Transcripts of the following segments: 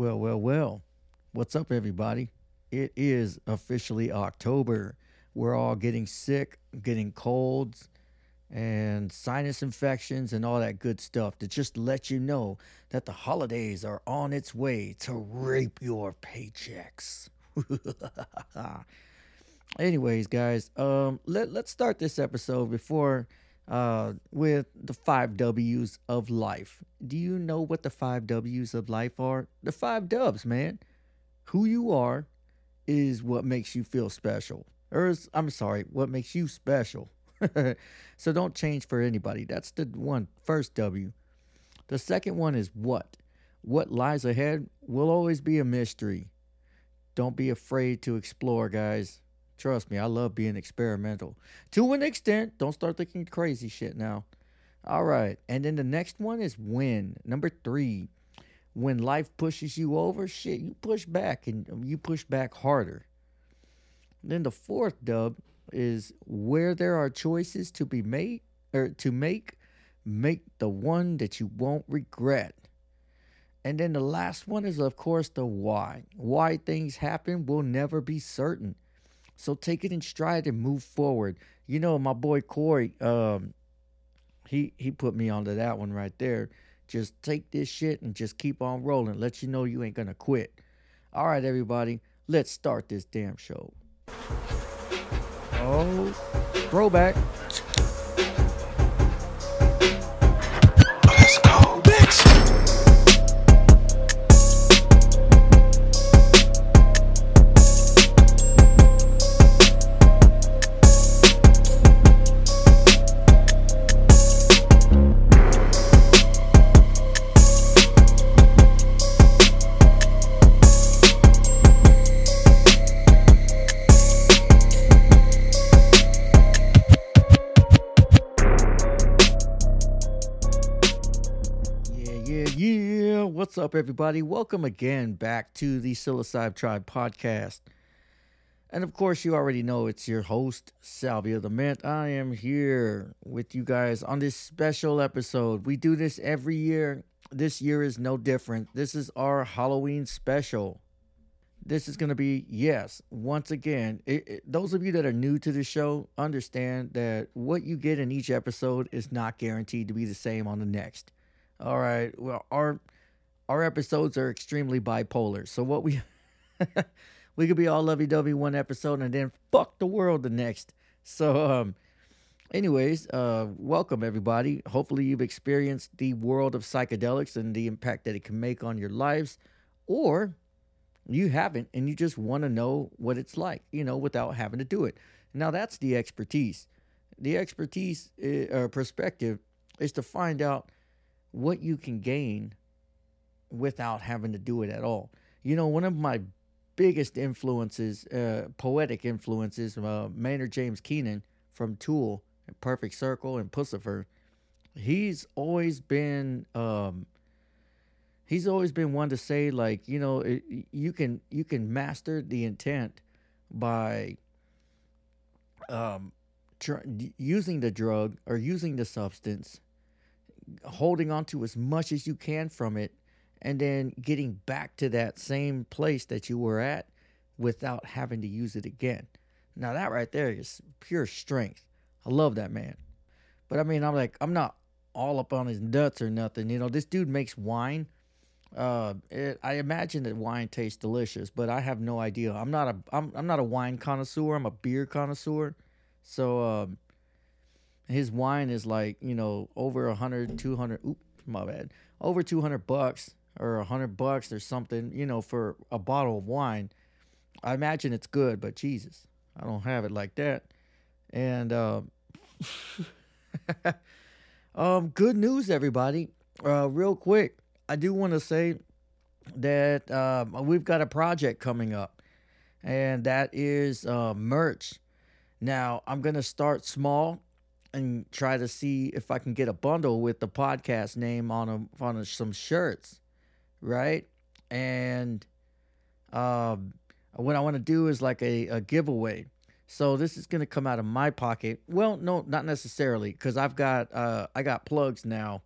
Well, well, well. What's up, everybody? It is officially October. We're all getting sick, getting colds, and sinus infections, and all that good stuff to just let you know that the holidays are on its way to rape your paychecks. Anyways, guys, um, let, let's start this episode before uh, with the five W's of life. Do you know what the five W's of life are? The five dubs, man. Who you are is what makes you feel special. Or is, I'm sorry, what makes you special. so don't change for anybody. That's the one first W. The second one is what. What lies ahead will always be a mystery. Don't be afraid to explore, guys. Trust me, I love being experimental. To an extent, don't start thinking crazy shit now. All right. And then the next one is when. Number three, when life pushes you over, shit, you push back and you push back harder. Then the fourth dub is where there are choices to be made or to make, make the one that you won't regret. And then the last one is, of course, the why. Why things happen will never be certain. So take it in stride and move forward. You know, my boy Corey, um, he he put me onto that one right there. Just take this shit and just keep on rolling. Let you know you ain't gonna quit. All right, everybody, let's start this damn show. Oh, throwback. What's up, everybody? Welcome again back to the Psilocybe Tribe podcast. And of course, you already know it's your host, Salvia the Mint. I am here with you guys on this special episode. We do this every year. This year is no different. This is our Halloween special. This is going to be, yes, once again, it, it- those of you that are new to the show understand that what you get in each episode is not guaranteed to be the same on the next. All right. Well, our our episodes are extremely bipolar. So what we we could be all lovey-dovey one episode and then fuck the world the next. So um anyways, uh welcome everybody. Hopefully you've experienced the world of psychedelics and the impact that it can make on your lives or you haven't and you just want to know what it's like, you know, without having to do it. Now that's the expertise. The expertise uh, or perspective is to find out what you can gain without having to do it at all. You know, one of my biggest influences, uh, poetic influences, uh, Maynard James Keenan from Tool, Perfect Circle, and Puscifer. He's always been, um, he's always been one to say like, you know, it, you can you can master the intent by um, tr- using the drug or using the substance holding on to as much as you can from it and then getting back to that same place that you were at without having to use it again. Now that right there is pure strength. I love that man. But I mean, I'm like, I'm not all up on his nuts or nothing. You know, this dude makes wine. Uh, it, I imagine that wine tastes delicious, but I have no idea. I'm not a I'm I'm not a wine connoisseur. I'm a beer connoisseur. So um, his wine is like you know over a hundred, two hundred. Oop, my bad. Over two hundred bucks or a hundred bucks or something. You know, for a bottle of wine. I imagine it's good, but Jesus, I don't have it like that. And um, um, good news, everybody. Uh, real quick, I do want to say that um, we've got a project coming up, and that is uh, merch. Now, I'm gonna start small and try to see if I can get a bundle with the podcast name on them on a, some shirts, right? And um, what I want to do is like a, a giveaway. So this is gonna come out of my pocket. Well, no, not necessarily, because I've got uh I got plugs now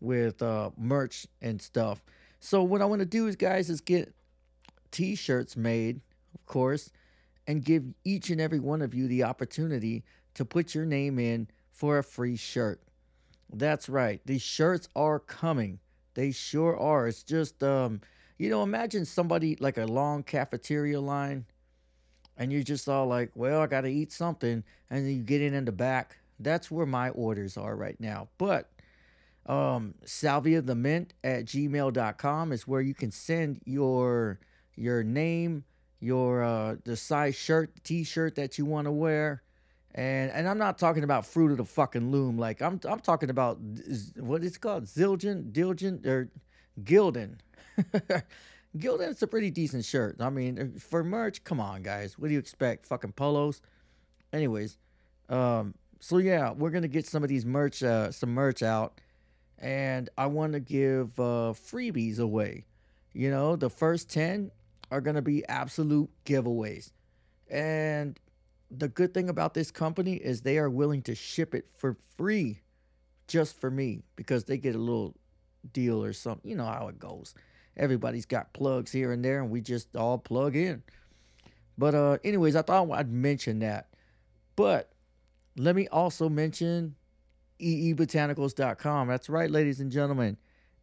with uh merch and stuff. So what I want to do is, guys, is get T-shirts made, of course, and give each and every one of you the opportunity to put your name in for a free shirt. That's right. These shirts are coming. They sure are. It's just um, you know, imagine somebody like a long cafeteria line and you're just all like, well, I got to eat something. And then you get in in the back. That's where my orders are right now. But um, salvia the mint at gmail.com is where you can send your your name, your uh, the size shirt, t-shirt that you want to wear. And and I'm not talking about fruit of the fucking loom. Like I'm I'm talking about what it's called, Zildjian, Dilgin, or Gildan. Gildan's a pretty decent shirt. I mean, uh, for merch, come on, guys. What do you expect? Fucking polos. Anyways, um, so yeah, we're gonna get some of these merch, uh, some merch out, and I want to give uh, freebies away. You know, the first ten are gonna be absolute giveaways, and the good thing about this company is they are willing to ship it for free, just for me because they get a little deal or something. You know how it goes everybody's got plugs here and there, and we just all plug in. But uh, anyways, I thought I'd mention that. But let me also mention eebotanicals.com. That's right, ladies and gentlemen.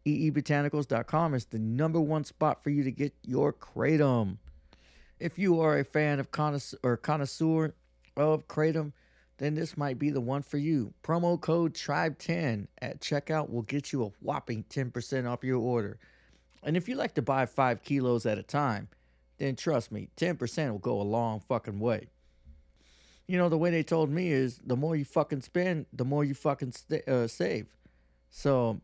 eebotanicals.com is the number one spot for you to get your kratom. If you are a fan of connoisseur or connoisseur of kratom, then this might be the one for you. Promo code TRIBE10 at checkout will get you a whopping 10% off your order. And if you like to buy five kilos at a time, then trust me, 10% will go a long fucking way. You know, the way they told me is the more you fucking spend, the more you fucking st- uh, save. So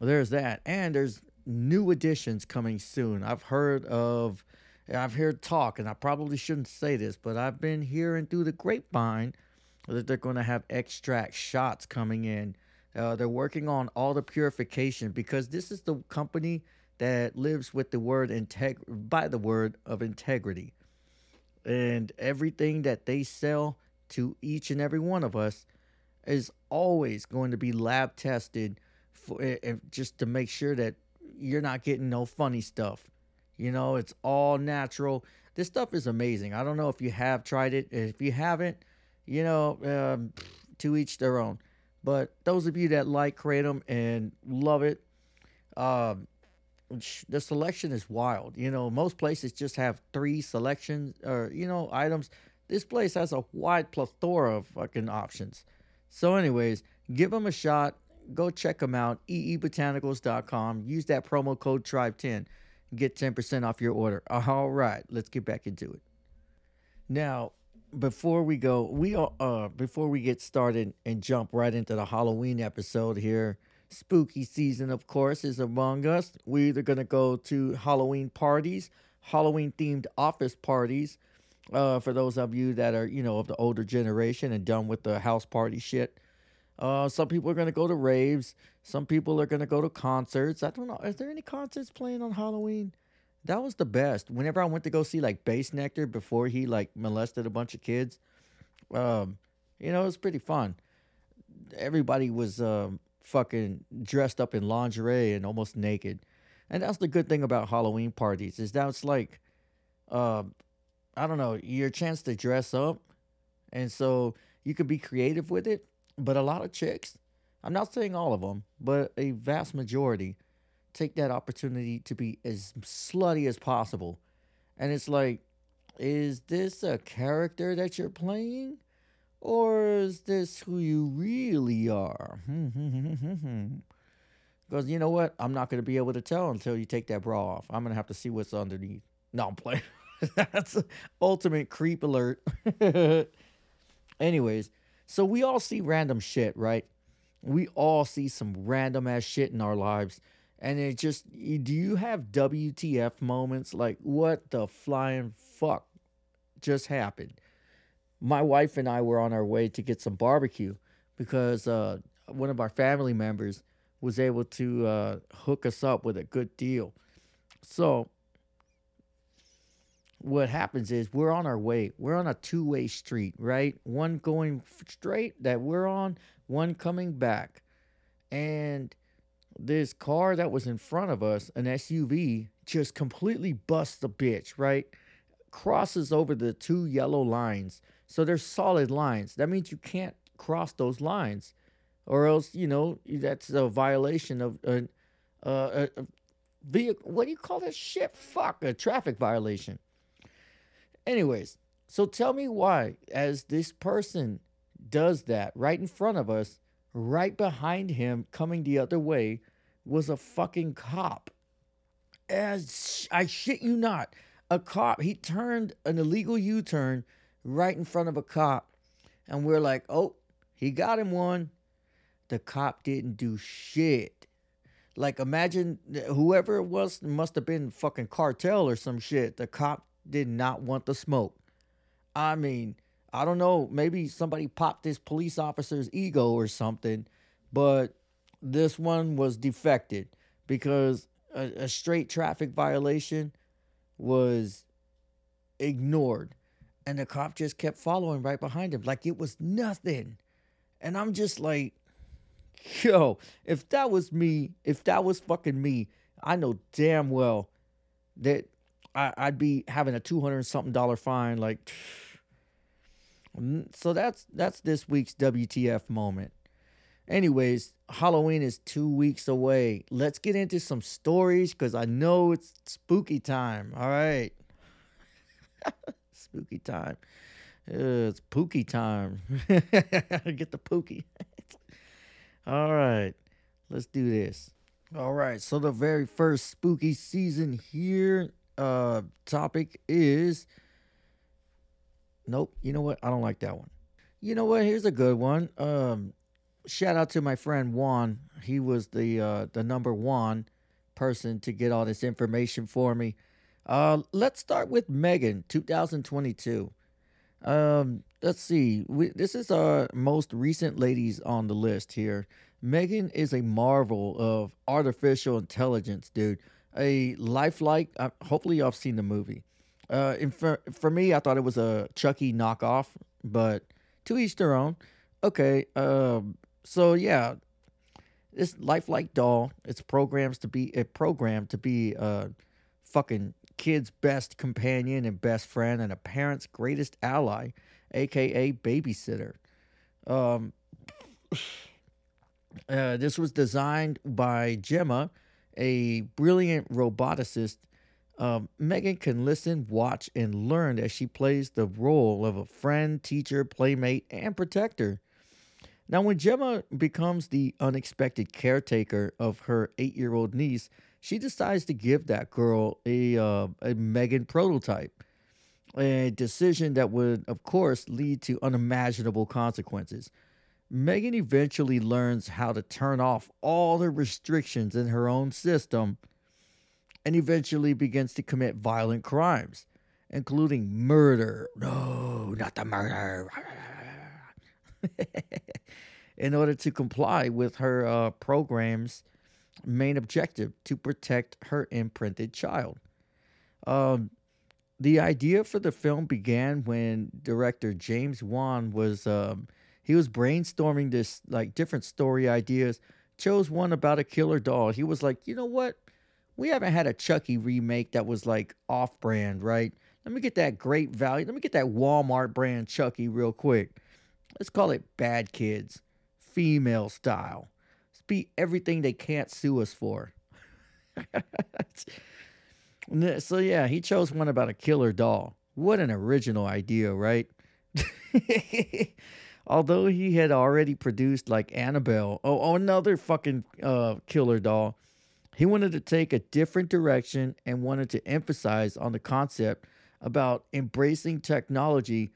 there's that. And there's new additions coming soon. I've heard of, I've heard talk, and I probably shouldn't say this, but I've been hearing through the grapevine that they're going to have extract shots coming in. Uh, they're working on all the purification because this is the company that lives with the word integ by the word of integrity. And everything that they sell to each and every one of us is always going to be lab tested for just to make sure that you're not getting no funny stuff. You know, it's all natural. This stuff is amazing. I don't know if you have tried it. If you haven't, you know, um, to each their own. But those of you that like Kratom and love it, um, the selection is wild. You know, most places just have three selections or you know items. This place has a wide plethora of fucking options. So, anyways, give them a shot. Go check them out. eebotanicals.com. Use that promo code Tribe10. Get 10% off your order. All right, let's get back into it. Now, before we go, we are, uh before we get started and jump right into the Halloween episode here, Spooky season, of course, is among us. We're either to go to Halloween parties, Halloween themed office parties. Uh, for those of you that are, you know, of the older generation and done with the house party shit. Uh, some people are going to go to raves. Some people are going to go to concerts. I don't know. Is there any concerts playing on Halloween? That was the best. Whenever I went to go see like Bassnectar before he like molested a bunch of kids, um, you know, it was pretty fun. Everybody was um, fucking dressed up in lingerie and almost naked. And that's the good thing about Halloween parties is that it's like, uh, I don't know, your chance to dress up, and so you can be creative with it. But a lot of chicks, I'm not saying all of them, but a vast majority take that opportunity to be as slutty as possible. And it's like, is this a character that you're playing? Or is this who you really are? Because you know what? I'm not going to be able to tell until you take that bra off. I'm going to have to see what's underneath. No, I'm playing. That's ultimate creep alert. Anyways, so we all see random shit, right? We all see some random ass shit in our lives. And it just, do you have WTF moments? Like, what the flying fuck just happened? my wife and I were on our way to get some barbecue because uh, one of our family members was able to uh, hook us up with a good deal. So, what happens is we're on our way. We're on a two way street, right? One going straight that we're on, one coming back. And this car that was in front of us, an SUV, just completely busts the bitch, right? Crosses over the two yellow lines. So they're solid lines. That means you can't cross those lines, or else, you know, that's a violation of a, a, uh, a, a vehicle. What do you call that shit? Fuck, a traffic violation. Anyways, so tell me why, as this person does that right in front of us, right behind him, coming the other way, was a fucking cop. As I shit you not, a cop. He turned an illegal U turn right in front of a cop. And we're like, oh, he got him one. The cop didn't do shit. Like, imagine whoever it was must have been fucking cartel or some shit. The cop did not want the smoke. I mean, I don't know, maybe somebody popped this police officer's ego or something, but this one was defected because a, a straight traffic violation was ignored. And the cop just kept following right behind him like it was nothing. And I'm just like, yo, if that was me, if that was fucking me, I know damn well that I, would be having a two hundred something dollar fine. Like, so that's that's this week's WTF moment. Anyways, Halloween is two weeks away. Let's get into some stories because I know it's spooky time. All right. spooky time. Uh, it's pooky time. get the pooky. All right. Let's do this. All right. So the very first spooky season here uh topic is Nope. You know what? I don't like that one. You know what? Here's a good one. Um, shout out to my friend Juan. He was the uh, the number one person to get all this information for me. Uh, let's start with Megan, 2022. Um, let's see. We, this is our most recent ladies on the list here. Megan is a marvel of artificial intelligence, dude. A lifelike. Uh, hopefully, y'all have seen the movie. Uh, and for for me, I thought it was a Chucky knockoff, but to each their own. Okay. Um. So yeah, this lifelike doll. It's programs to be a program to be a fucking kid's best companion and best friend and a parent's greatest ally, aka babysitter. Um. Uh, this was designed by Gemma, a brilliant roboticist um, Megan can listen, watch, and learn as she plays the role of a friend, teacher, playmate, and protector. Now, when Gemma becomes the unexpected caretaker of her eight year old niece, she decides to give that girl a, uh, a Megan prototype, a decision that would, of course, lead to unimaginable consequences. Megan eventually learns how to turn off all the restrictions in her own system and eventually begins to commit violent crimes, including murder. No, not the murder. in order to comply with her uh, program's main objective to protect her imprinted child. Um, the idea for the film began when director James Wan was um, he was brainstorming this like different story ideas. Chose one about a killer doll. He was like, you know what? we haven't had a Chucky remake that was like off brand, right? Let me get that great value. Let me get that Walmart brand Chucky real quick. Let's call it Bad Kids, female style. Let's be everything they can't sue us for. so, yeah, he chose one about a killer doll. What an original idea, right? Although he had already produced like Annabelle, oh, oh another fucking uh, killer doll he wanted to take a different direction and wanted to emphasize on the concept about embracing technology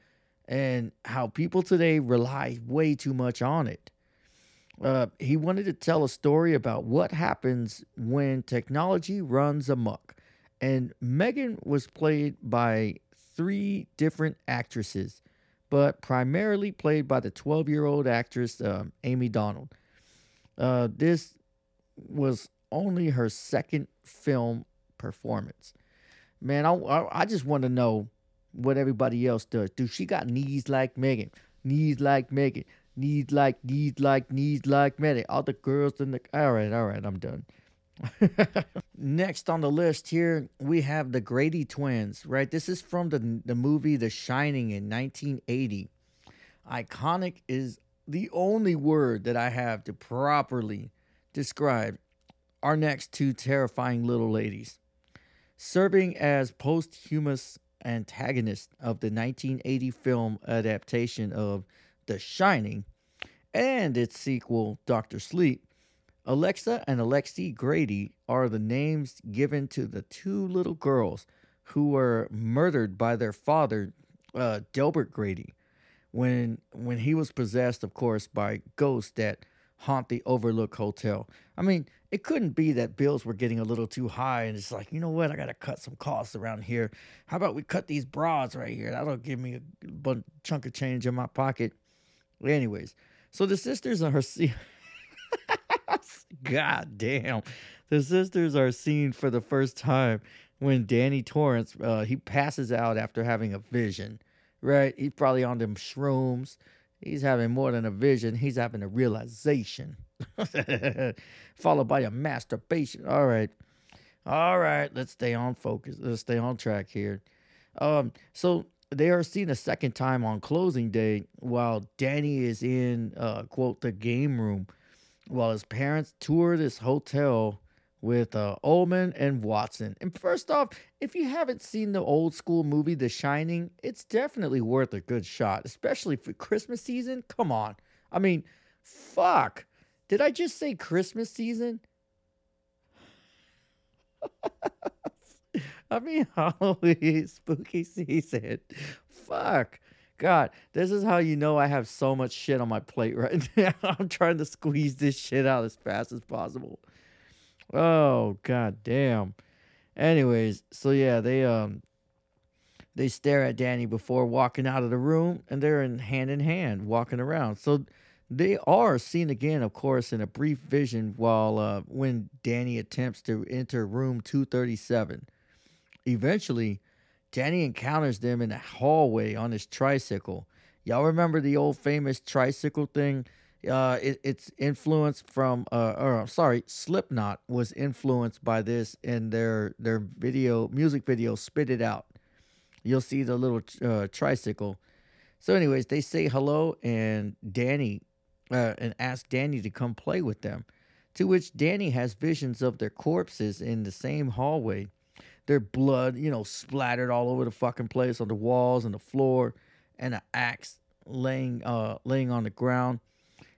and how people today rely way too much on it. Uh, he wanted to tell a story about what happens when technology runs amok. And Megan was played by three different actresses, but primarily played by the 12 year old actress um, Amie Donald. Uh, this was only her second film performance. Man, I, I, I just want to know what everybody else does. Do she got knees like Megan? Knees like Megan? Knees like, knees like, knees like Megan? All the girls in the. All right, all right, I'm done. Next on the list here, we have the Grady twins, right? This is from the, the movie The Shining in 1980. Iconic is the only word that I have to properly describe our next two terrifying little ladies. Serving as posthumous antagonists of the 1980 film adaptation of The Shining and its sequel, Doctor Sleep, Alexa and Alexi Grady are the names given to the two little girls who were murdered by their father, uh, Delbert Grady, when when he was possessed, of course, by ghosts that haunt the Overlook Hotel. I mean, it couldn't be that bills were getting a little too high, and it's like, you know what, I gotta cut some costs around here. How about we cut these bras right here? That'll give me a bunch, chunk of change in my pocket. Anyways, so the sisters are see. God damn. The sisters are seen for the first time when Danny Torrance uh, he passes out after having a vision. Right? He's probably on them shrooms. He's having more than a vision. He's having a realization. Followed by a masturbation. All right. All right. Let's stay on focus. Let's stay on track here. Um, so they are seen a second time on closing day while Danny is in uh quote the game room while his parents tour this hotel with uh, and Watson. And first off, if you haven't seen the old school movie The Shining, it's definitely worth a good shot, especially for Christmas season. Come on. I mean, fuck. Did I just say Christmas season? I mean, Halloween, spooky season. Fuck. God, this is how you know I have so much shit on my plate right now. I'm trying to squeeze this shit out as fast as possible. Oh, god damn. Anyways, so yeah, they um they stare at Danny before walking out of the room and they're in hand in hand walking around. So they are seen again, of course, in a brief vision while uh, when Danny attempts to enter room 237. Eventually, Danny encounters them in the hallway on his tricycle. Y'all remember the old famous tricycle thing? Uh, it, it's influenced from, uh, or sorry, Slipknot was influenced by this in their their video, music video, "Spit It Out." You'll see the little uh, tricycle. So, anyways, they say hello and Danny, uh, and ask Danny to come play with them. To which Danny has visions of their corpses in the same hallway their blood, you know, splattered all over the fucking place on the walls and the floor, and an axe laying uh laying on the ground.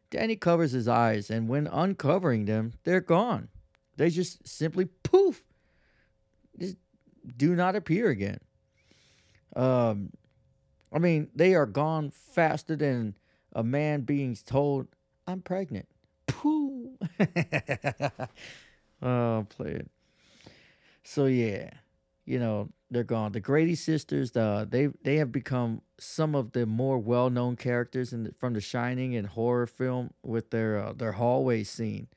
Danny covers his eyes, and when uncovering them, they're gone. They just simply poof, just do not appear again. Um, I mean, they are gone faster than a man being told, "I'm pregnant." Pooh. oh, play it. So yeah, you know they're gone. The Grady sisters, uh, they they have become some of the more well known characters in the, from The Shining and horror film with their uh, their hallway scene,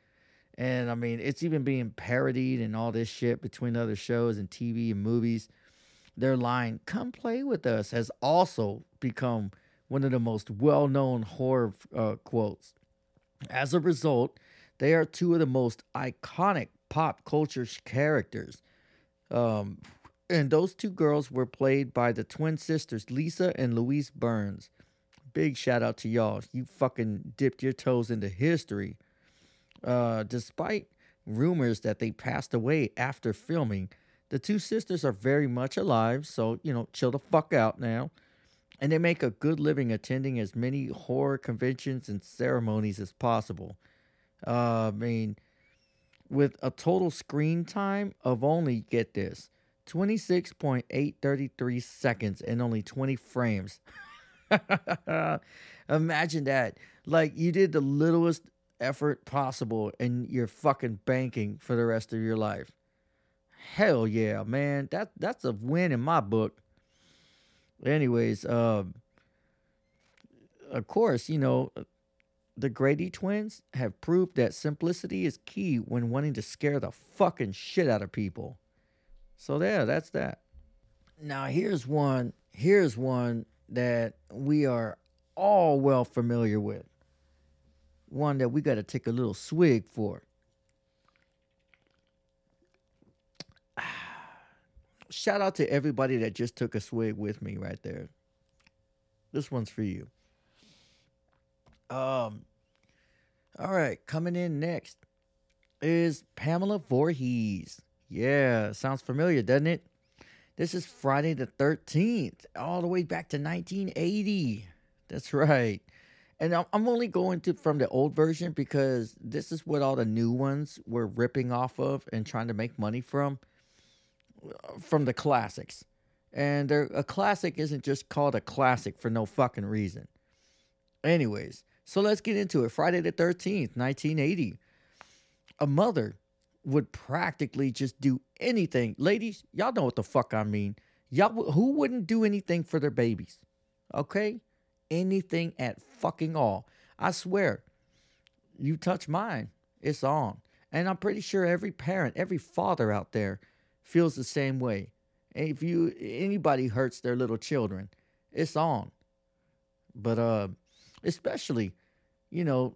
and I mean it's even being parodied and all this shit between other shows and TV and movies. Their line "Come play with us" has also become one of the most well known horror uh, quotes. As a result, they are two of the most iconic pop culture characters um, and those two girls were played by the twin sisters, Lisa and Louise Burns. Big shout out to y'all. You fucking dipped your toes into history. Uh, despite rumors that they passed away after filming, the two sisters are very much alive, so, you know, chill the fuck out now. And they make a good living attending as many horror conventions and ceremonies as possible. Uh, I mean, with a total screen time of only, get this, 26.833 seconds and only 20 frames. Imagine that. Like you did the littlest effort possible and you're fucking banking for the rest of your life. Hell yeah, man. That that's a win in my book. Anyways, um of course, you know, the Grady twins have proved that simplicity is key when wanting to scare the fucking shit out of people. So there, that's that. Now here's one, here's one that we are all well familiar with. one that we got to take a little swig for. Shout out to everybody that just took a swig with me right there. This one's for you. Um, all right, coming in next is Pamela Voorhees. Yeah, sounds familiar, doesn't it? This is Friday the 13th, all the way back to 1980. That's right. And I'm only going to from the old version because this is what all the new ones were ripping off of and trying to make money from from the classics. And a classic isn't just called a classic for no fucking reason. Anyways, so let's get into it. Friday the 13th, 1980. A mother would practically just do anything. Ladies, y'all know what the fuck I mean. Y'all who wouldn't do anything for their babies? Okay? anything at fucking all. I swear, you touch mine, it's on. And I'm pretty sure every parent, every father out there feels the same way. If you anybody hurts their little children, it's on. But uh especially, you know,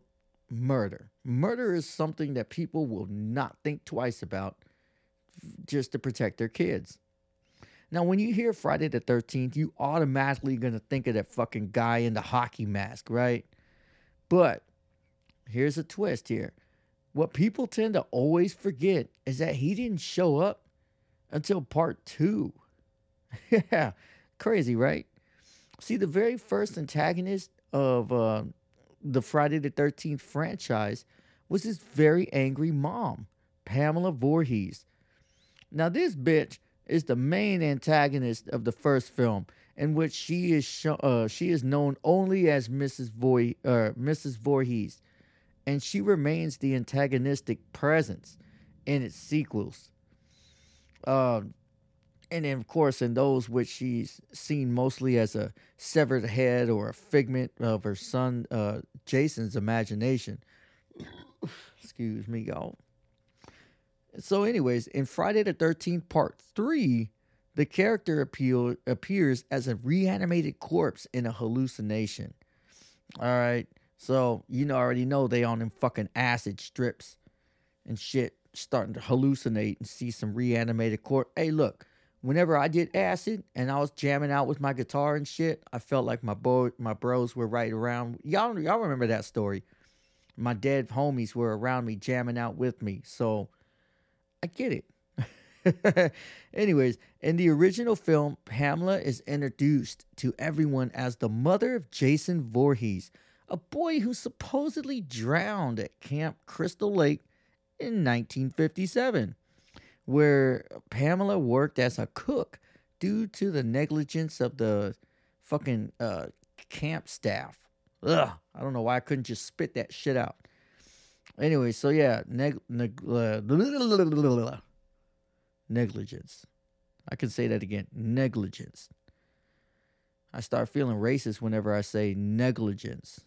murder. Murder is something that people will not think twice about just to protect their kids. Now, when you hear Friday the 13th, you automatically going to think of that fucking guy in the hockey mask, right? But here's a twist here. What people tend to always forget is that he didn't show up until part two. yeah, crazy, right? See, the very first antagonist of uh, the Friday the 13th franchise was this very angry mom, Pamela Voorhees. Now, this bitch is the main antagonist of the first film, in which she is uh, she is known only as Mrs. Voy- uh, Mrs. Voorhees, and she remains the antagonistic presence in its sequels. Um, and then, of course, in those which she's seen mostly as a severed head or a figment of her son uh, Jason's imagination. Excuse me, y'all. So, anyways, in Friday the 13th, part three, the character appeal, appears as a reanimated corpse in a hallucination. All right. So, you know, already know they on them fucking acid strips and shit, starting to hallucinate and see some reanimated corpse. Hey, look, whenever I did acid and I was jamming out with my guitar and shit, I felt like my bo- my bros were right around. Y'all, y'all remember that story? My dead homies were around me, jamming out with me. So, I get it. Anyways, in the original film, Pamela is introduced to everyone as the mother of Jason Voorhees, a boy who supposedly drowned at Camp Crystal Lake in 1957, where Pamela worked as a cook due to the negligence of the fucking uh, camp staff. Ugh, I don't know why I couldn't just spit that shit out. Anyway, so yeah, neg- neg- uh, negligence. I can say that again negligence. I start feeling racist whenever I say negligence.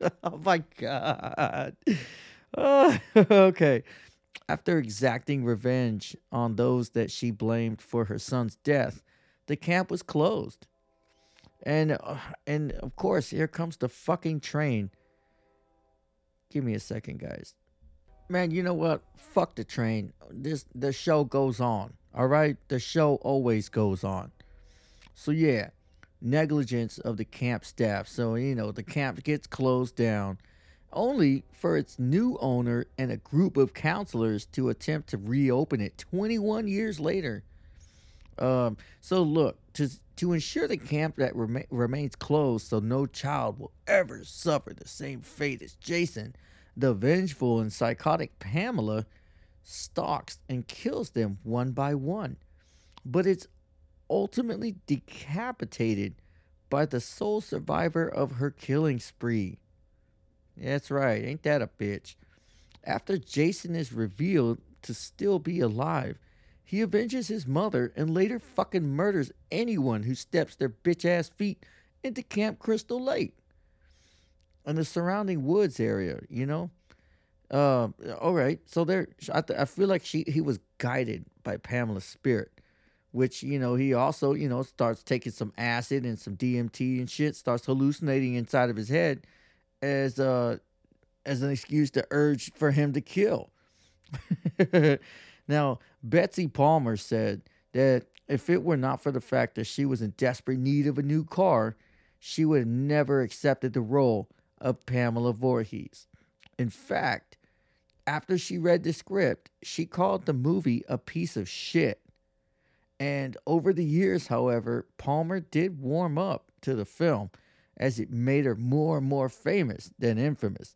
oh my God. Okay. After exacting revenge on those that she blamed for her son's death, the camp was closed. And uh, and of course, here comes the fucking train Give me a second, guys. Man, you know what? Fuck the train. This the show goes on. All right? The show always goes on. So yeah, negligence of the camp staff. So, you know, the camp gets closed down only for its new owner and a group of counselors to attempt to reopen it 21 years later. Um, so look, to to ensure the camp that rema- remains closed so no child will ever suffer the same fate as Jason, the vengeful and psychotic Pamela stalks and kills them one by one. But it's ultimately decapitated by the sole survivor of her killing spree. That's right, ain't that a bitch? After Jason is revealed to still be alive, he avenges his mother and later fucking murders anyone who steps their bitch ass feet into Camp Crystal Lake and the surrounding woods area, you know? Uh, all right. So there, I, th- I feel like she he was guided by Pamela's spirit, which you know he also you know starts taking some acid and some DMT and shit, starts hallucinating inside of his head, as uh as an excuse to urge for him to kill. now, Betsy Palmer said that if it were not for the fact that she was in desperate need of a new car, she would have never accepted the role of Pamela Voorhees. In fact, after she read the script, she called the movie a piece of shit. And over the years, however, Palmer did warm up to the film as it made her more and more famous than infamous.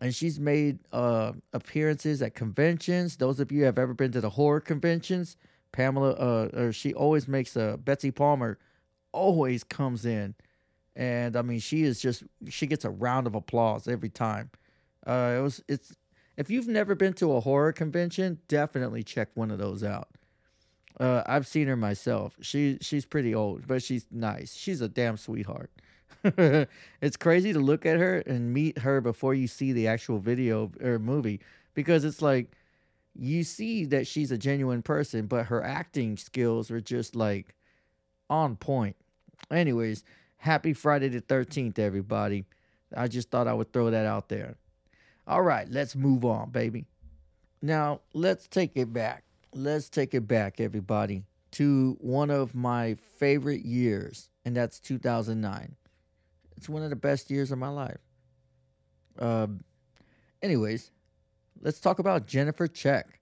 And she's made uh, appearances at conventions. Those of you who have ever been to the horror conventions, Pamela, uh, or she always makes a Betsy Palmer always comes in, and I mean she is just she gets a round of applause every time. Uh, it was it's if you've never been to a horror convention, definitely check one of those out. Uh, I've seen her myself. She she's pretty old, but she's nice. She's a damn sweetheart. it's crazy to look at her and meet her before you see the actual video or movie because it's like you see that she's a genuine person, but her acting skills are just like on point. Anyways, happy Friday the 13th, everybody. I just thought I would throw that out there. All right, let's move on, baby. Now, let's take it back. Let's take it back, everybody, to one of my favorite years, and that's 2009. It's one of the best years of my life. Um, anyways, let's talk about Jennifer Check.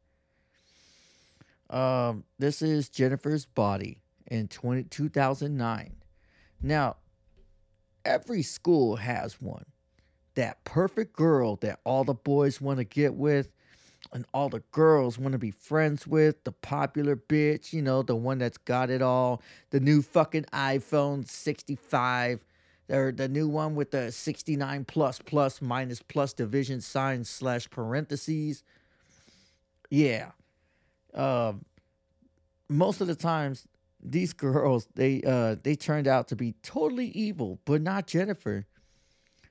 Um, this is Jennifer's body in 20, 2009. Now, every school has one. That perfect girl that all the boys want to get with and all the girls want to be friends with, the popular bitch, you know, the one that's got it all, the new fucking iPhone 65, or the new one with the 69 plus plus minus plus division sign slash parentheses. Yeah. Um, most of the times, these girls they uh they turned out to be totally evil, but not Jennifer.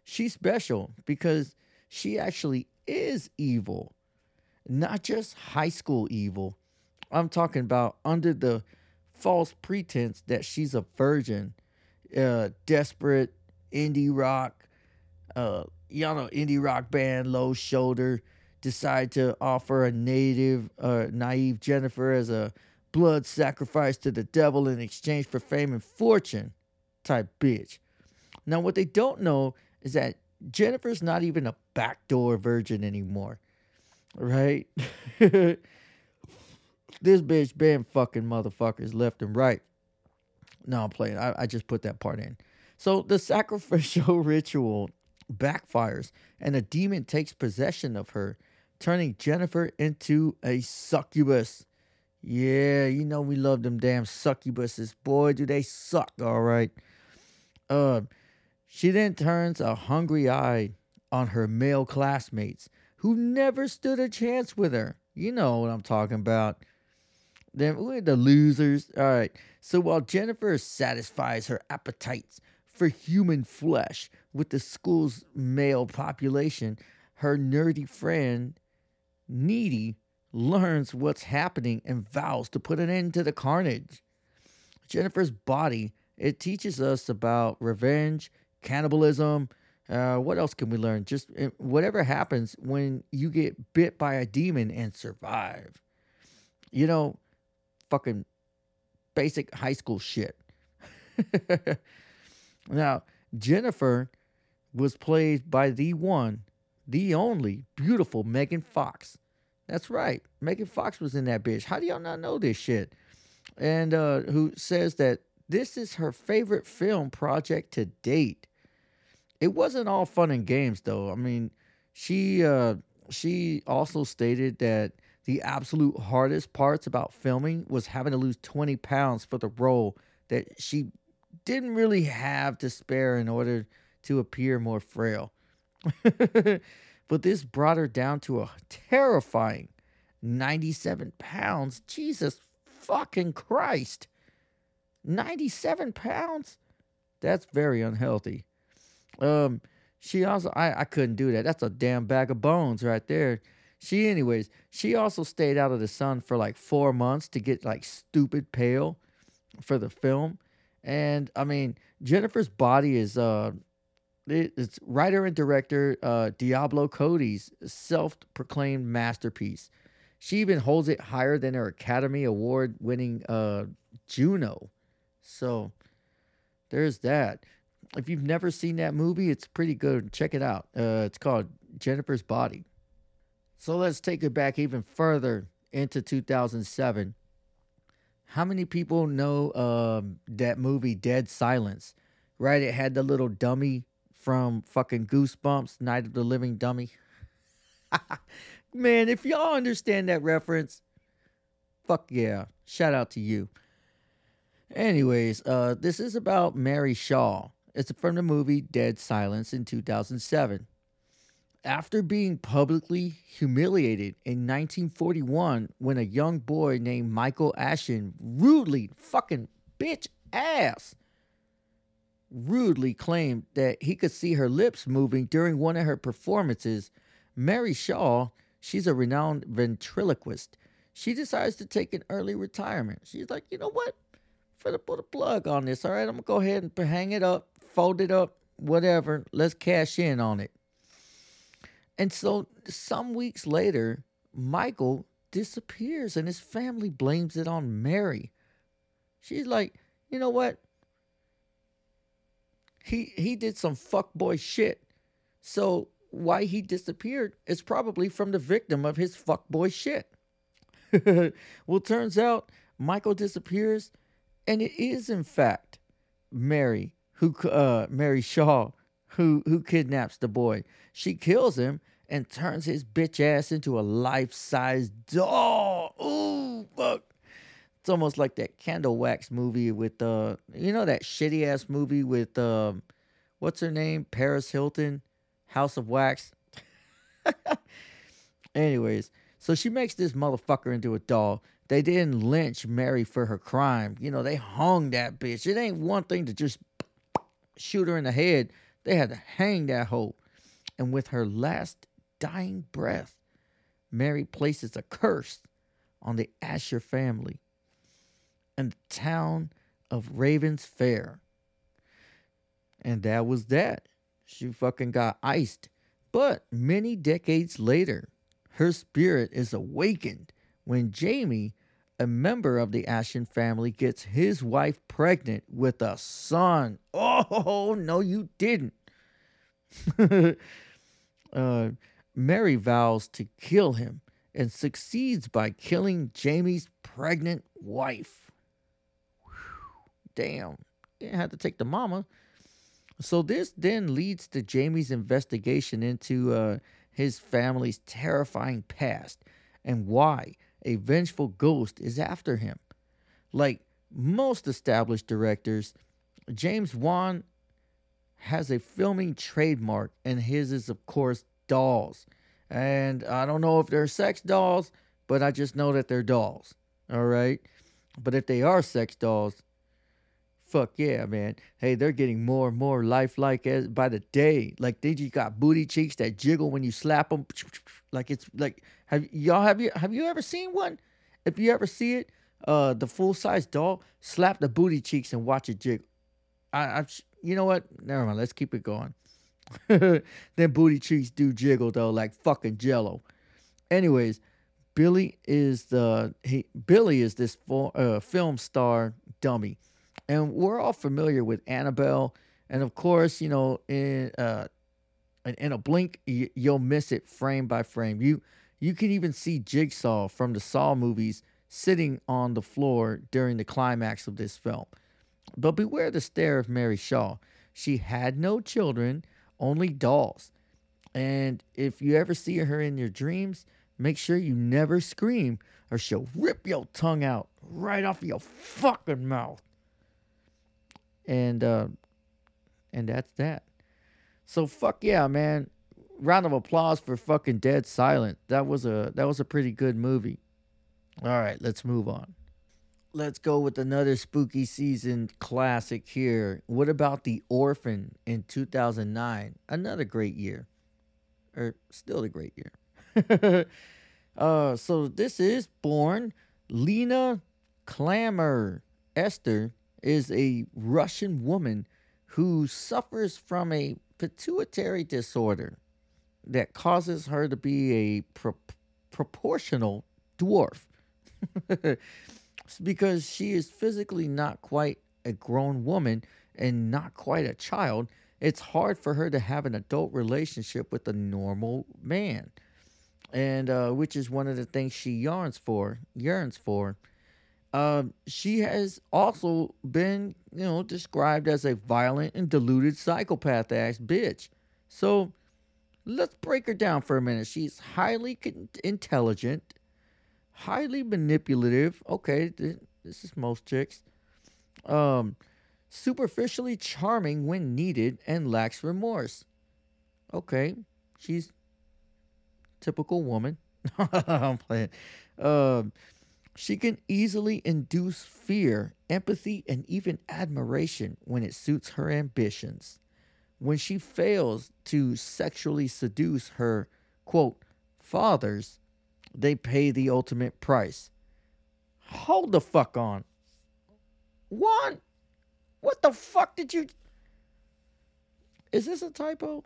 She's special because she actually is evil, not just high school evil. I'm talking about under the false pretense that she's a virgin uh, desperate indie rock, uh, y'all know indie rock band Low Shoulder decide to offer a native, uh, naive Jennifer as a blood sacrifice to the devil in exchange for fame and fortune type bitch. Now, what they don't know is that Jennifer's not even a backdoor virgin anymore, right? this bitch been fucking motherfuckers left and right. No, I'm playing. I, I just put that part in. So the sacrificial ritual backfires and a demon takes possession of her, turning Jennifer into a succubus. Yeah, you know we love them damn succubuses. Boy, do they suck, all right. Uh, she then turns a hungry eye on her male classmates who never stood a chance with her. You know what I'm talking about. Then we're the losers. All right. So while Jennifer satisfies her appetites for human flesh with the school's male population, her nerdy friend, Needy, learns what's happening and vows to put an end to the carnage. Jennifer's body, it teaches us about revenge, cannibalism. Uh, what else can we learn? Just eh, whatever happens when you get bit by a demon and survive. You know, fucking basic high school shit. now, Jennifer was played by the one, the only beautiful Megan Fox. That's right. Megan Fox was in that bitch. How do y'all not know this shit? And uh, who says that this is her favorite film project to date. It wasn't all fun and games though. I mean, she uh, she also stated that the absolute hardest parts about filming was having to lose 20 pounds for the role that she didn't really have to spare in order to appear more frail. but this brought her down to a terrifying 97 pounds. Jesus fucking Christ. 97 pounds? That's very unhealthy. Um, she also, I, I couldn't do that. That's a damn bag of bones right there. She, anyways, she also stayed out of the sun for like four months to get like stupid pale for the film. And I mean, Jennifer's body is uh it's writer and director uh, Diablo Cody's self-proclaimed masterpiece. She even holds it higher than her Academy Award-winning uh, Juno. So there's that. If you've never seen that movie, it's pretty good. Check it out. Uh, it's called Jennifer's Body. So let's take it back even further into 2007. How many people know um, that movie Dead Silence? Right? It had the little dummy from fucking Goosebumps, Night of the Living Dummy. Man, if y'all understand that reference, fuck yeah. Shout out to you. Anyways, uh, this is about Mary Shaw. It's from the movie Dead Silence in 2007. After being publicly humiliated in 1941 when a young boy named Michael Ashen rudely fucking bitch ass rudely claimed that he could see her lips moving during one of her performances, Mary Shaw, she's a renowned ventriloquist. She decides to take an early retirement. She's like, you know what? For to put a plug on this, all right, I'm gonna go ahead and hang it up, fold it up, whatever. Let's cash in on it. And so some weeks later, Michael disappears and his family blames it on Mary. She's like, you know what? He he did some fuckboy shit. So why he disappeared is probably from the victim of his fuckboy shit. well, turns out Michael disappears, and it is in fact Mary who uh Mary Shaw who who kidnaps the boy. She kills him and turns his bitch ass into a life-size doll. Ooh, fuck. It's almost like that candle wax movie with uh you know that shitty ass movie with um what's her name? Paris Hilton, House of Wax. Anyways, so she makes this motherfucker into a doll. They didn't lynch Mary for her crime. You know, they hung that bitch. It ain't one thing to just shoot her in the head. They had to hang that hoe. And with her last dying breath, Mary places a curse on the Ashen family and the town of Ravens Fair. And that was that. She fucking got iced. But many decades later, her spirit is awakened when Jamie, a member of the Ashen family, gets his wife pregnant with a son. Oh, no, you didn't. uh, Mary vows to kill him and succeeds by killing Jamie's pregnant wife damn, didn't to take the mama. So this then leads to Jamie's investigation into uh, his family's terrifying past and why a vengeful ghost is after him. Like most established directors, James Wan has a filming trademark, and his is, of course, dolls. And I don't know if they're sex dolls, but I just know that they're dolls. All right. But if they are sex dolls, Fuck yeah, man. Hey, they're getting more and more lifelike as by the day. Like they just got booty cheeks that jiggle when you slap them. Like it's like have y'all have you have you ever seen one? If you ever see it, uh, the full size doll slap the booty cheeks and watch it jiggle. I, I you know what? Never mind. Let's keep it going. then booty cheeks do jiggle though, like fucking jello. Anyways, Billy is the he Billy is this for, uh, film star dummy and we're all familiar with Annabelle, and of course, you know, in uh, in a blink, you'll miss it frame by frame. You you can even see Jigsaw from the Saw movies sitting on the floor during the climax of this film. But beware the stare of Mary Shaw. She had no children, only dolls. And if you ever see her in your dreams, make sure you never scream or she'll rip your tongue out right off your fucking mouth and uh, and that's that. So fuck yeah, man! Round of applause for fucking Dead Silent. That was a that was a pretty good movie. All right, let's move on. Let's go with another spooky season classic here. What about The Orphan in 2009? Another great year. Or still a great year. uh so this is born Lena Klammer Esther is a Russian woman who suffers from a pituitary disorder that causes her to be a pro- proportional dwarf. because she is physically not quite a grown woman and not quite a child, it's hard for her to have an adult relationship with a normal man. And uh, which is one of the things she yearns for, yearns for. Um, she has also been, you know, described as a violent and deluded psychopath ass bitch. So let's break her down for a minute. She's highly intelligent, highly manipulative. Okay, this is most chicks. Um, superficially charming when needed and lacks remorse. Okay, she's typical woman. I'm playing. Um, she can easily induce fear, empathy, and even admiration when it suits her ambitions. When she fails to sexually seduce her, quote, fathers, they pay the ultimate price. Hold the fuck on. What? What the fuck did you. Is this a typo?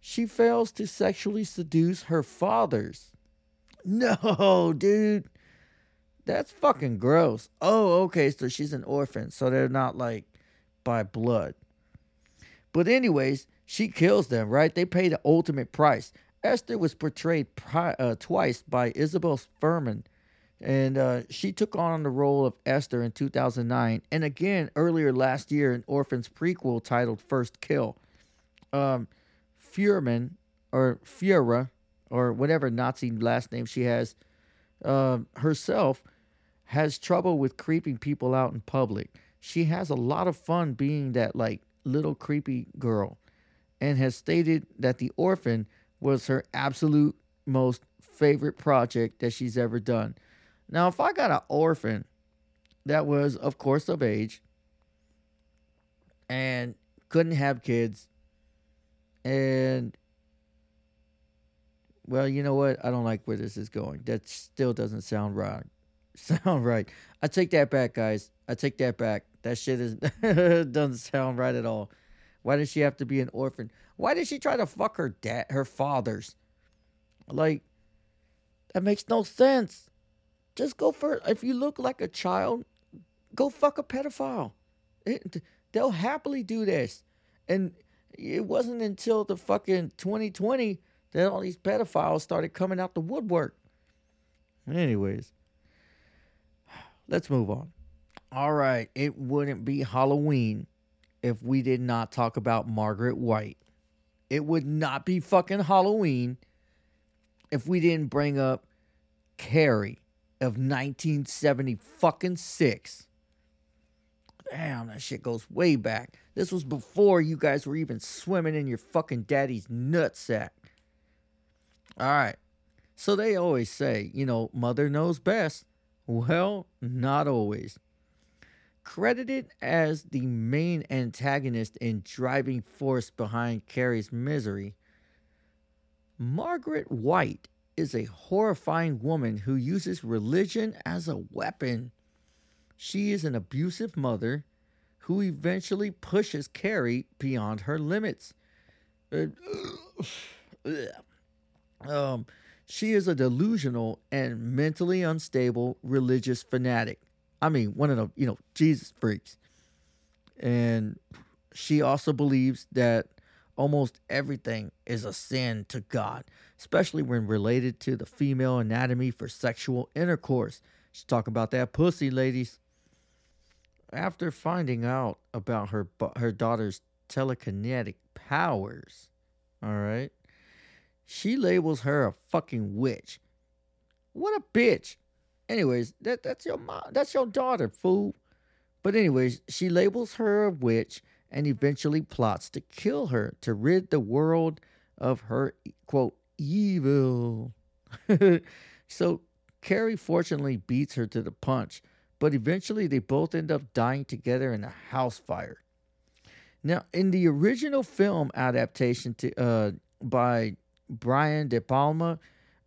She fails to sexually seduce her fathers. No, dude. That's fucking gross. Oh, okay. So she's an orphan. So they're not like by blood. But, anyways, she kills them, right? They pay the ultimate price. Esther was portrayed pri- uh, twice by Isabelle Fuhrman and uh, she took on the role of Esther in 2009, and again earlier last year in Orphan's prequel titled First Kill. Um, Fuhrman or Fura or whatever Nazi last name she has uh, herself has trouble with creeping people out in public. She has a lot of fun being that like little creepy girl, and has stated that the orphan was her absolute most favorite project that she's ever done. Now, if I got an orphan that was, of course, of age and couldn't have kids, and well, you know what? I don't like where this is going. That still doesn't sound right. Sound right. I take that back, guys. I take that back. That shit is doesn't sound right at all. Why does she have to be an orphan? Why did she try to fuck her dad, her fathers? Like, that makes no sense. Just go for if you look like a child, go fuck a pedophile. It, they'll happily do this. And it wasn't until the fucking 2020 that all these pedophiles started coming out the woodwork. Anyways, let's move on. All right, it wouldn't be Halloween if we did not talk about Margaret White. It would not be fucking Halloween if we didn't bring up Carrie of 1970 fucking six. Damn, that shit goes way back. This was before you guys were even swimming in your fucking daddy's nutsack. All right. So they always say, you know, mother knows best. Well, not always. Credited as the main antagonist and driving force behind Carrie's misery, Margaret White is a horrifying woman who uses religion as a weapon. She is an abusive mother who eventually pushes Carrie beyond her limits. Uh, um, she is a delusional and mentally unstable religious fanatic. I mean, one of the, you know, Jesus freaks. And she also believes that almost everything is a sin to God, especially when related to the female anatomy for sexual intercourse. She's talking about that pussy, ladies. After finding out about her her daughter's telekinetic powers, all right, she labels her a fucking witch. What a bitch. Anyways, that that's your mom, that's your daughter, fool. But anyways, she labels her a witch and eventually plots to kill her to rid the world of her, quote, evil. so Carrie fortunately beats her to the punch, but eventually they both end up dying together in a house fire. Now, in the original film adaptation to, uh, by Brian De Palma,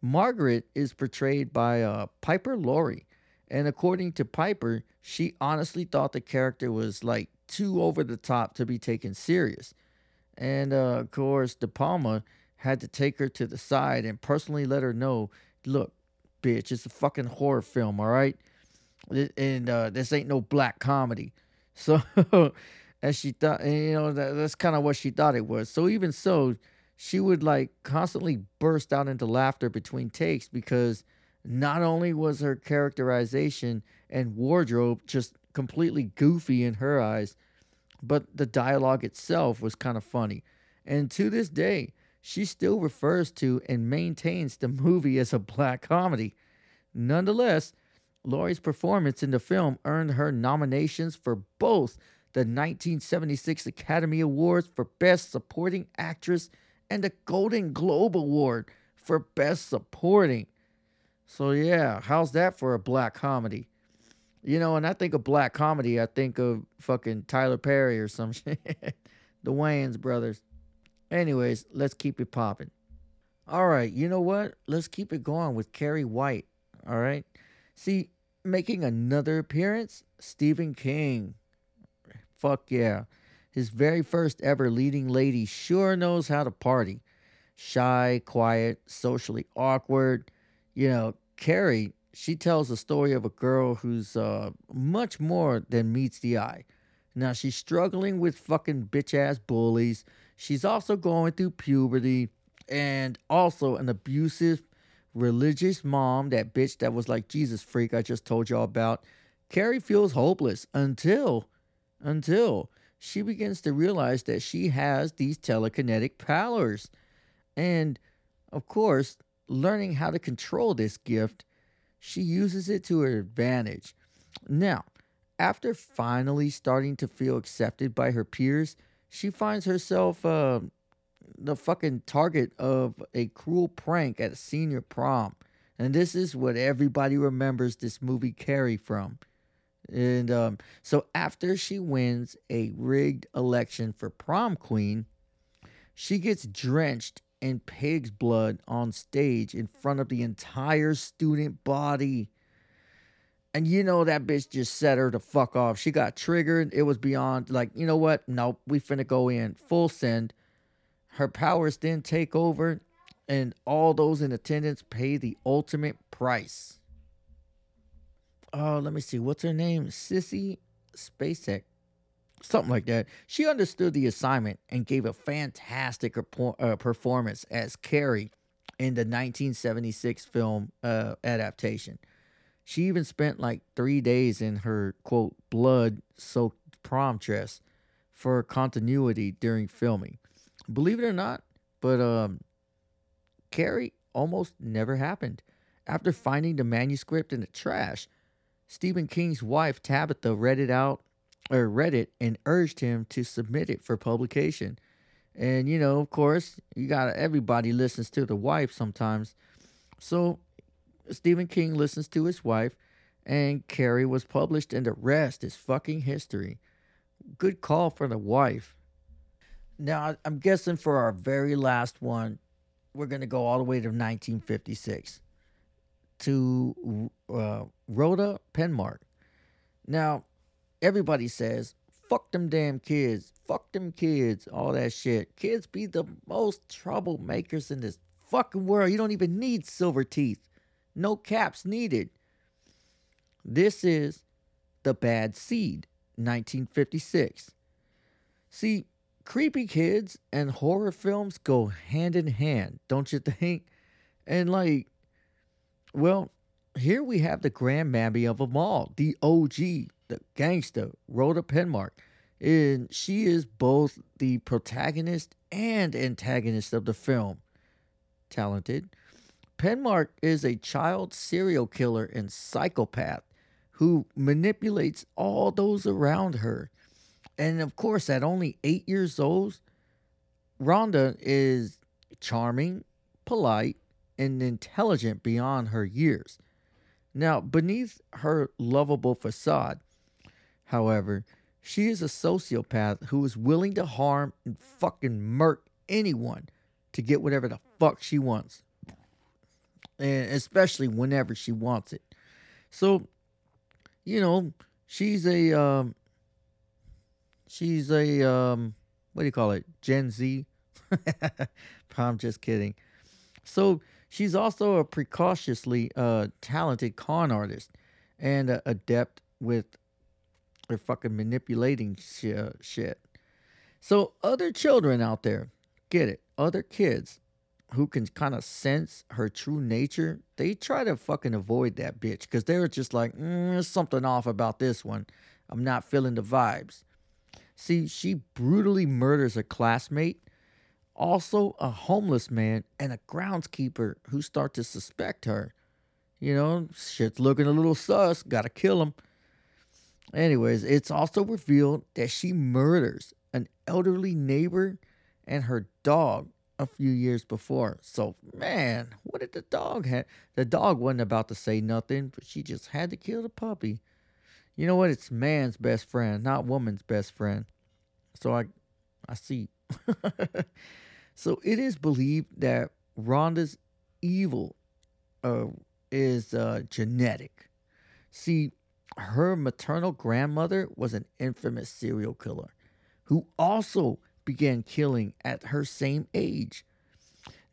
Margaret is portrayed by uh, Piper Laurie. And according to Piper, she honestly thought the character was like too over the top to be taken serious. And uh, of course, De Palma had to take her to the side and personally let her know, look, bitch, it's a fucking horror film, all right? And uh, this ain't no black comedy. So, as she thought, you know, that, that's kind of what she thought it was. So, even so, she would like constantly burst out into laughter between takes because not only was her characterization and wardrobe just completely goofy in her eyes, but the dialogue itself was kind of funny. And to this day, she still refers to and maintains the movie as a black comedy. Nonetheless, Laurie's performance in the film earned her nominations for both the 1976 Academy Awards for Best Supporting Actress and the Golden Globe Award for Best Supporting. So, yeah, how's that for a black comedy? You know, and I think of black comedy, I think of fucking Tyler Perry or some shit. the Wayans brothers. Anyways, let's keep it popping. All right, you know what? Let's keep it going with Carrie White. All right. See, making another appearance, Stephen King. Fuck yeah. His very first ever leading lady sure knows how to party. Shy, quiet, socially awkward. You know, Carrie she tells the story of a girl who's uh, much more than meets the eye. Now, she's struggling with fucking bitch ass bullies. She's also going through puberty and also an abusive religious mom, that bitch that was like Jesus freak I just told y'all about. Carrie feels hopeless until, until she begins to realize that she has these telekinetic powers. And of course, learning how to control this gift she uses it to her advantage. Now, after finally starting to feel accepted by her peers, she finds herself uh, the fucking target of a cruel prank at a senior prom. And this is what everybody remembers this movie Carrie from. And um, so after she wins a rigged election for prom queen, she gets drenched in pig's blood on stage in front of the entire student body. And you know that bitch just set her to fuck off. She got triggered. It was beyond like, you know what? Nope, we finna go in full send. Her powers then take over, and all those in attendance pay the ultimate price. Oh, let me see. What's her name? Sissy Spacek something like that. She understood the assignment and gave a fantastic uh, performance as Carrie in the 1976 film uh, adaptation. She even spent like three days in her quote blood soaked prom dress for continuity during filming. Believe it or not, but um, Carrie almost never happened. After finding the manuscript in the trash, Stephen King's wife Tabitha read it out or read it and urged him to submit it for publication. And you know, of course, you got everybody listens to the wife sometimes. So Stephen King listens to his wife, and Carrie was published, and the rest is fucking history. Good call for the wife. Now, I'm guessing for our very last one, we're going to go all the way to 1956 to uh, Rhoda Penmark. Now, everybody says, fuck them damn kids, fuck them kids, all that shit. Kids be the most troublemakers in this fucking world. You don't even need silver teeth, no caps needed. This is The Bad Seed, 1956. See, creepy kids and horror films go hand in hand, don't you think? And like, well, here we have the grandmammy of them all, the OG, the gangster, Rhoda Penmark. And she is both the protagonist and antagonist of the film. Talented. Penmark is a child serial killer and psychopath who manipulates all those around her. And of course, at only eight years old, Rhonda is charming, polite, and intelligent beyond her years. Now, beneath her lovable facade, however, she is a sociopath who is willing to harm and fucking murk anyone to get whatever the fuck she wants. And especially whenever she wants it. So, you know, she's a um she's a um what do you call it? Gen Z. I'm just kidding. So she's also a precociously uh, talented con artist and uh, adept with her fucking manipulating sh- uh, shit. So other children out there, get it? Other kids who can kind of sense her true nature, they try to fucking avoid that bitch because they're just like, mm, there's something off about this one. I'm not feeling the vibes. See, she brutally murders a classmate, also a homeless man, and a groundskeeper who start to suspect her. You know, shit's looking a little sus, gotta kill him. Anyways, it's also revealed that she murders an elderly neighbor and her dog a few years before. So, man, what did the dog have? The dog wasn't about to say nothing, but she just had to kill the puppy. You know what? It's man's best friend, not woman's best friend. So I I see. so it is believed that Rhonda's evil uh, is uh, genetic. See, her maternal grandmother was an infamous serial killer who also began killing at her same age.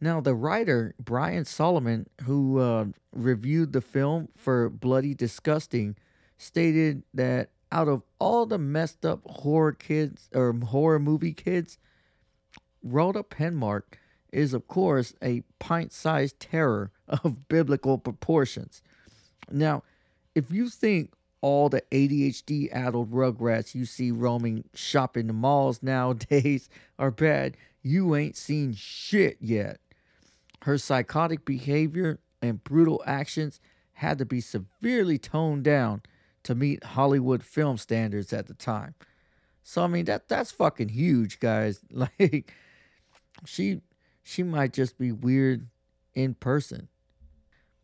Now, the writer, Brian Solomon, who uh, reviewed the film for Bloody Disgusting, stated that out of all the messed up horror kids or horror movie kids, Rhoda Penmark is, of course, a pint sized terror of biblical proportions. Now, if you think all the ADHD addled rugrats you see roaming shopping the malls nowadays are bad, you ain't seen shit yet. Her psychotic behavior and brutal actions had to be severely toned down to meet Hollywood film standards at the time. So I mean that that's fucking huge, guys. Like she she might just be weird in person.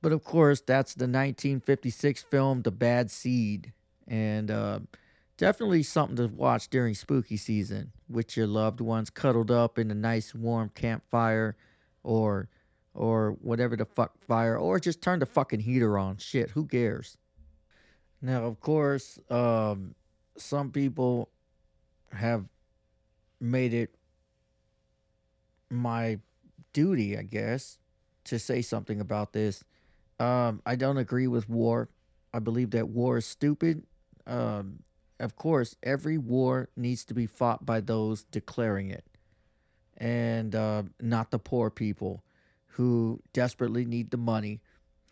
But of course, that's the 1956 film The Bad Seed. And uh, definitely something to watch during spooky season with your loved ones cuddled up in a nice warm campfire or or whatever the fuck fire or just turn the fucking heater on. Shit, who cares? Now, of course, um, some people have made it my duty, I guess, to say something about this. Um, I don't agree with war. I believe that war is stupid. Um, of course, every war needs to be fought by those declaring it, and uh, not the poor people who desperately need the money,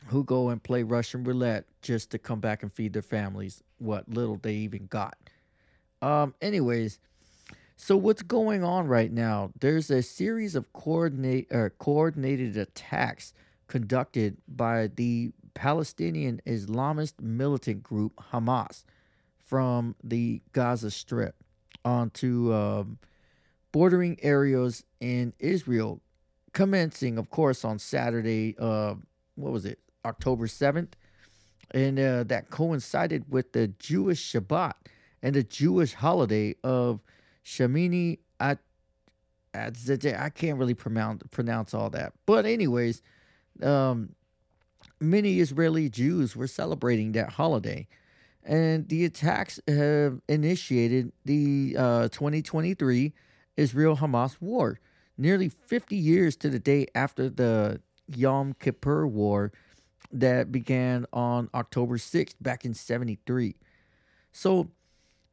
who go and play Russian roulette just to come back and feed their families what little they even got. Um, anyways, so what's going on right now? There's a series of coordinate uh, coordinated attacks conducted by the Palestinian Islamist militant group Hamas from the Gaza Strip onto um, bordering areas in Israel, commencing, of course, on Saturday. Uh, what was it? October seventh, and uh, that coincided with the Jewish Shabbat and the Jewish holiday of Shemini at. I can't really pronounce pronounce all that, but anyways, um, many Israeli Jews were celebrating that holiday. And the attacks have initiated the uh, 2023 Israel Hamas war, nearly 50 years to the day after the Yom Kippur War that began on October 6th back in 73. So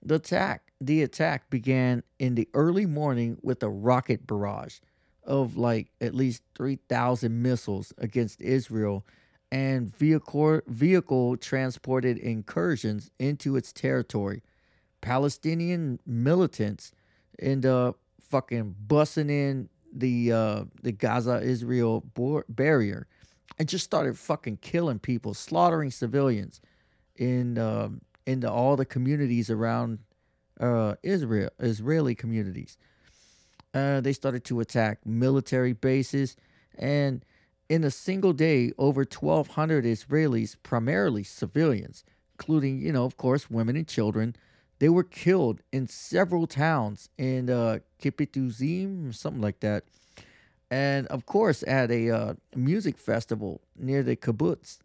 the attack, the attack began in the early morning with a rocket barrage of like at least 3,000 missiles against Israel and vehicle, vehicle transported incursions into its territory. Palestinian militants end up fucking busting in the uh, the Gaza Israel barrier and just started fucking killing people, slaughtering civilians in uh, into all the communities around uh, Israel, Israeli communities uh, they started to attack military bases. And in a single day, over 1,200 Israelis, primarily civilians, including, you know, of course, women and children, they were killed in several towns in uh, Kipituzim something like that. And of course, at a uh, music festival near the kibbutz,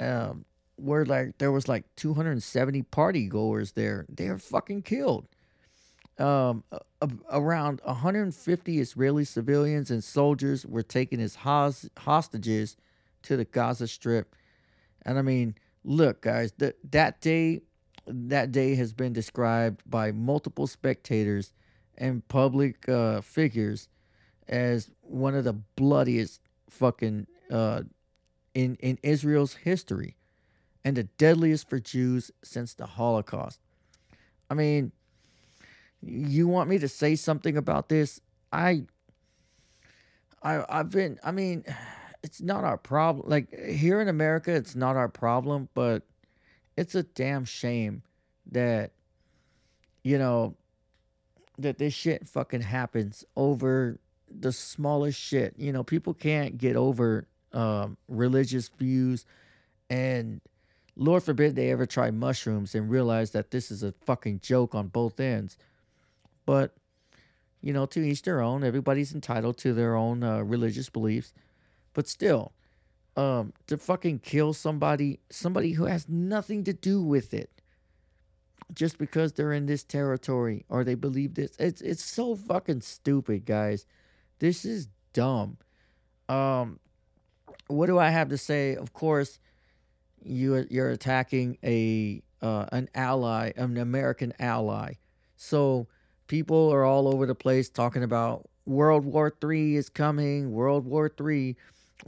um, where like there was like 270 party goers there. They were fucking killed. um, around 150 Israeli civilians and soldiers were taken as hos- hostages to the Gaza Strip. And I mean, look, guys, that that day, that day has been described by multiple spectators and public uh, figures as one of the bloodiest fucking uh, in in Israel's history, and the deadliest for Jews since the Holocaust. I mean, you want me to say something about this? I I I've been I mean, it's not our problem. Like here in America, it's not our problem, but it's a damn shame that you know that this shit fucking happens over the smallest shit. You know, people can't get over um, religious views, and Lord forbid they ever try mushrooms and realize that this is a fucking joke on both ends. But you know, to each their own. Everybody's entitled to their own uh, religious beliefs, but still, um, to fucking kill somebody, somebody who has nothing to do with it, just because they're in this territory or they believe this. It's it's so fucking stupid, guys. This is dumb. Um what do I have to say? Of course, you you're attacking a uh, an ally, an American ally. So people are all over the place talking about World War Three is coming. World War Three.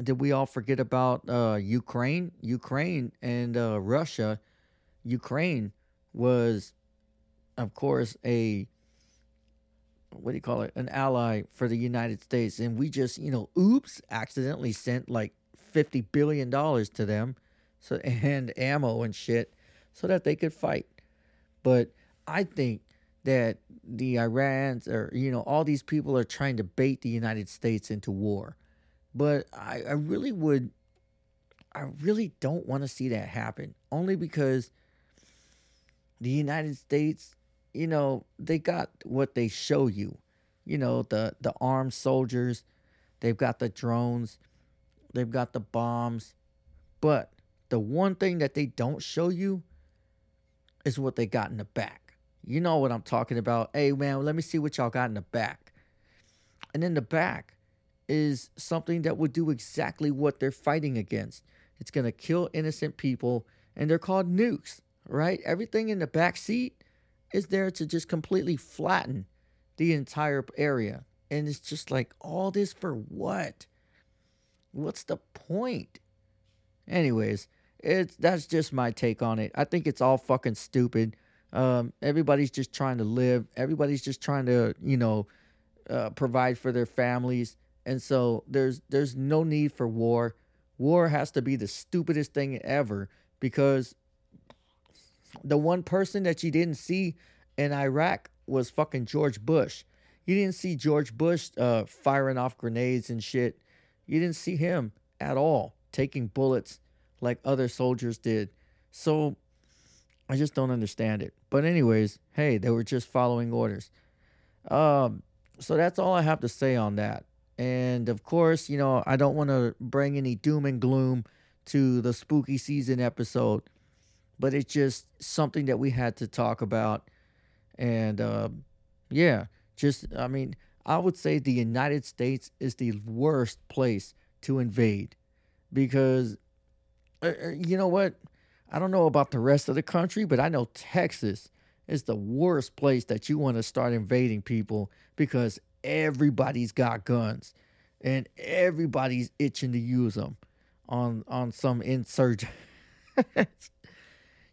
Did we all forget about uh, Ukraine? Ukraine and uh, Russia. Ukraine was, of course, a what do you call it? An ally for the United States, and we just, you know, oops, accidentally sent like fifty billion dollars to them, so and ammo and shit, so that they could fight. But I think that the Irans or you know all these people are trying to bait the United States into war, but I, I really would, I really don't want to see that happen. Only because the United States, you know, they got what they show you. You know, the the armed soldiers, they've got the drones, they've got the bombs. But the one thing that they don't show you is what they got in the back. You know what I'm talking about. Hey man, let me see what y'all got in the back. And in the back is something that would do exactly what they're fighting against. It's going to kill innocent people and they're called nukes right? Everything in the back seat is there to just completely flatten the entire area. And it's just like, all this for what? What's the point? Anyways, it's that's just my take on it. I think it's all fucking stupid. Um, everybody's just trying to live. Everybody's just trying to, you know, uh, provide for their families. And so there's there's no need for war. War has to be the stupidest thing ever because the one person that you didn't see in Iraq was fucking George Bush. You didn't see George Bush uh, firing off grenades and shit. You didn't see him at all taking bullets like other soldiers did. So I just don't understand it. But anyways, hey, they were just following orders. Um, so that's all I have to say on that. And of course, you know, I don't want to bring any doom and gloom to the spooky season episode but it's just something that we had to talk about. And uh, yeah, just, I mean, I would say the United States is the worst place to invade because, Uh, uh, you know what? I don't know about the rest of the country, but I know Texas is the worst place that you want to start invading people because everybody's got guns and everybody's itching to use them on on some insurgent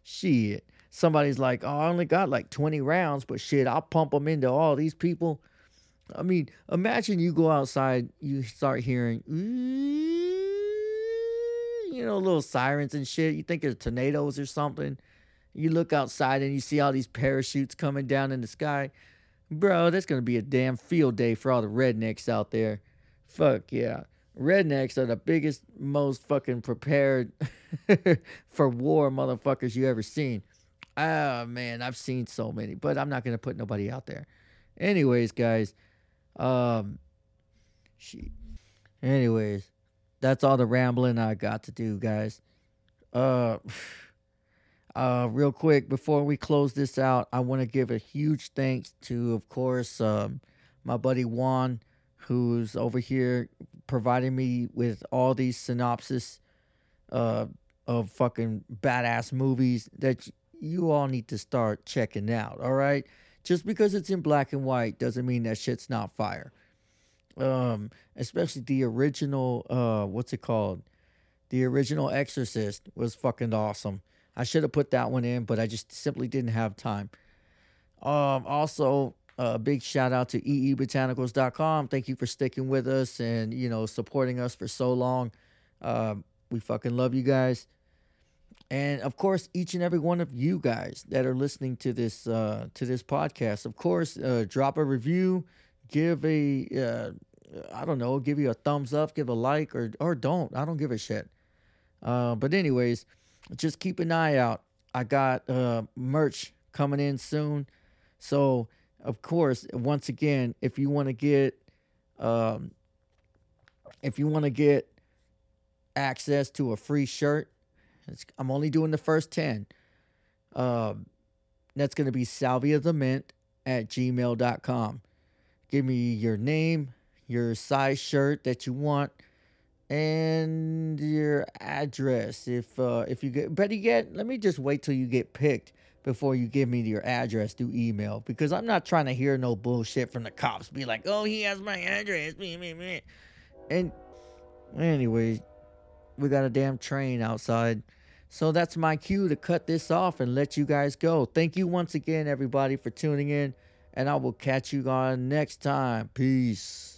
Shit. Somebody's like, oh, I only got like 20 rounds, but shit, I'll pump them into all these people. I mean, imagine you go outside, you start hearing, you know, little sirens and shit. You think it's tornadoes or something. You look outside and you see all these parachutes coming down in the sky. Bro, that's going to be a damn field day for all the rednecks out there. Fuck yeah rednecks are the biggest, most fucking prepared for war motherfuckers you ever seen. Ah, man, I've seen so many, but I'm not gonna put nobody out there. Anyways, guys, um, she. Anyways, that's all the rambling I got to do, guys. Uh, Uh, real quick, before we close this out, I want to give a huge thanks to, of course, um, my buddy Juan, who's over here providing me with all these synopsis uh, of fucking badass movies that you all need to start checking out. All right, just because it's in black and white doesn't mean that shit's not fire. Um, especially the original, uh, what's it called? The original Exorcist was fucking awesome. I should have put that one in, but I just simply didn't have time. Um, also, a big shout out to eebotanicals.com. Thank you for sticking with us and you know supporting us for so long. Um, we fucking love you guys, and of course, each and every one of you guys that are listening to this uh, to this podcast. Of course, uh, drop a review, give a uh, I don't know, give you a thumbs up, give a like, or or don't. I don't give a shit. Uh, but anyways just keep an eye out. I got uh, merch coming in soon. So, of course, once again, if you want to get, um, if you want to get access to a free shirt, I'm only doing the first 10. Um, that's going to be salvia the mint at gmail.com. Give me your name, your size shirt that you want and your address. If uh, if you get better yet, let me just wait till you get picked before you give me your address through email because I'm not trying to hear no bullshit from the cops. Be like, oh, he has my address. And anyways, we got a damn train outside. So that's my cue to cut this off and let you guys go. Thank you once again, everybody, for tuning in. And I will catch you guys next time. Peace.